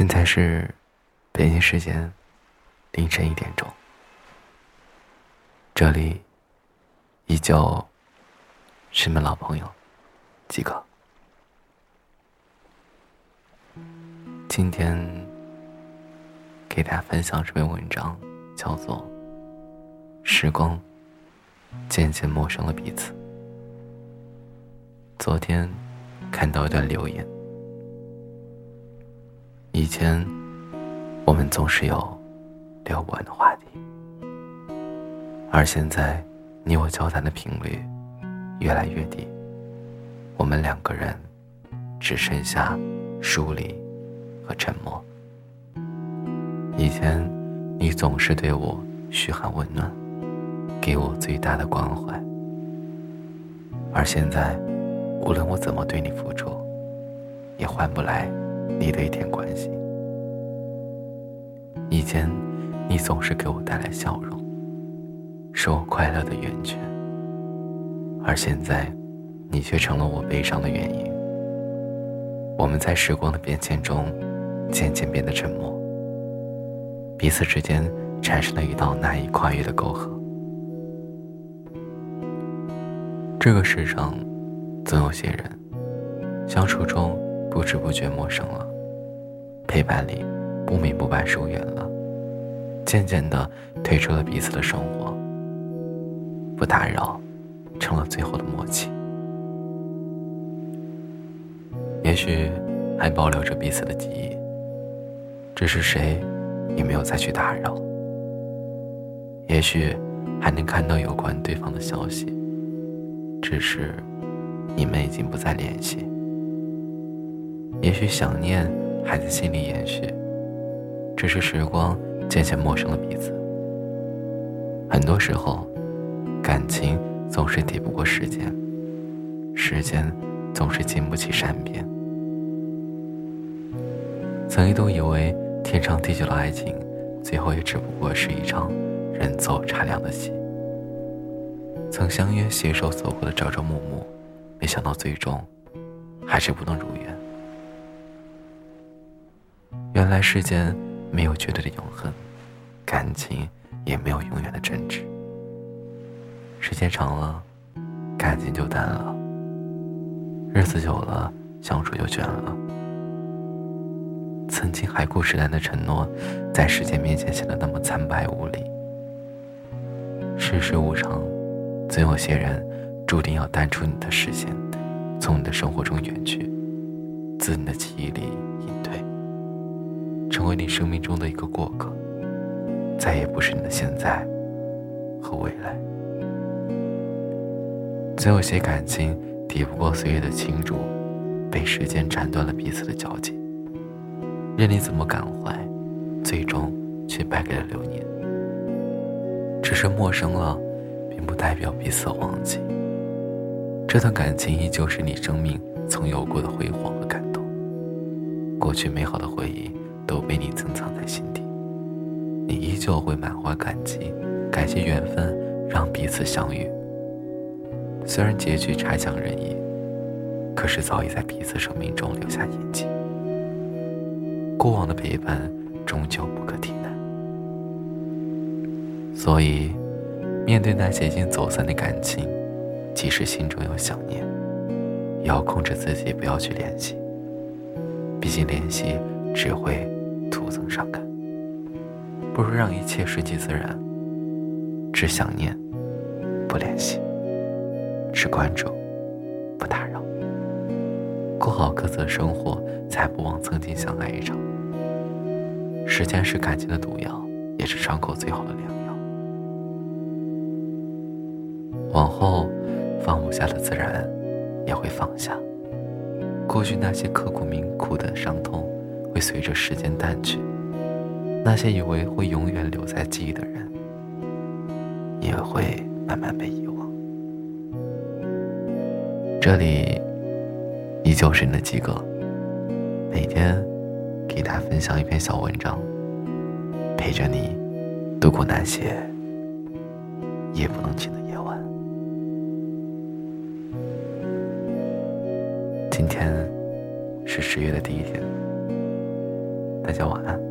现在是北京时间凌晨一点钟，这里依旧是你们老朋友几个。今天给大家分享这篇文章，叫做《时光渐渐陌生了彼此》。昨天看到一段留言。以前，我们总是有聊不完的话题，而现在，你我交谈的频率越来越低，我们两个人只剩下疏离和沉默。以前，你总是对我嘘寒问暖，给我最大的关怀，而现在，无论我怎么对你付出，也换不来。你的一点关心。以前，你总是给我带来笑容，是我快乐的源泉。而现在，你却成了我悲伤的原因。我们在时光的变迁中，渐渐变得沉默，彼此之间产生了一道难以跨越的沟壑。这个世上，总有些人，相处中。不知不觉陌生了，陪伴里不明不白疏远了，渐渐的退出了彼此的生活。不打扰，成了最后的默契。也许还保留着彼此的记忆，只是谁也没有再去打扰。也许还能看到有关对方的消息，只是你们已经不再联系。也许想念还在心里延续，只是时光渐渐陌生了彼此。很多时候，感情总是抵不过时间，时间总是经不起善变。曾一度以为天长地久的爱情，最后也只不过是一场人走茶凉的戏。曾相约携手走过的朝朝暮暮，没想到最终还是不能如愿。原来世间没有绝对的永恒，感情也没有永远的真挚。时间长了，感情就淡了；日子久了，相处就倦了。曾经海枯石烂的承诺，在时间面前显得那么苍白无力。世事无常，总有些人注定要淡出你的视线，从你的生活中远去，自你的记忆里。成为你生命中的一个过客，再也不是你的现在和未来。总有些感情抵不过岁月的侵入，被时间斩断了彼此的交集。任你怎么感怀，最终却败给了流年。只是陌生了，并不代表彼此忘记。这段感情依旧是你生命曾有过的辉煌和感动，过去美好的回忆。都被你珍藏在心底，你依旧会满怀感激，感谢缘分让彼此相遇。虽然结局差强人意，可是早已在彼此生命中留下印记。过往的陪伴终究不可替代，所以面对那些已经走散的感情，即使心中有想念，也要控制自己不要去联系。毕竟联系只会。徒增伤感，不如让一切顺其自然。只想念，不联系；只关注，不打扰。过好各自的生活，才不忘曾经相爱一场。时间是感情的毒药，也是伤口最好的良药。往后，放不下的自然也会放下。过去那些刻骨铭苦的伤痛。会随着时间淡去，那些以为会永远留在记忆的人，也会慢慢被遗忘。这里依旧是你的几个，每天给大家分享一篇小文章，陪着你度过那些夜不能寝的夜晚。今天是十月的第一天。大家晚安。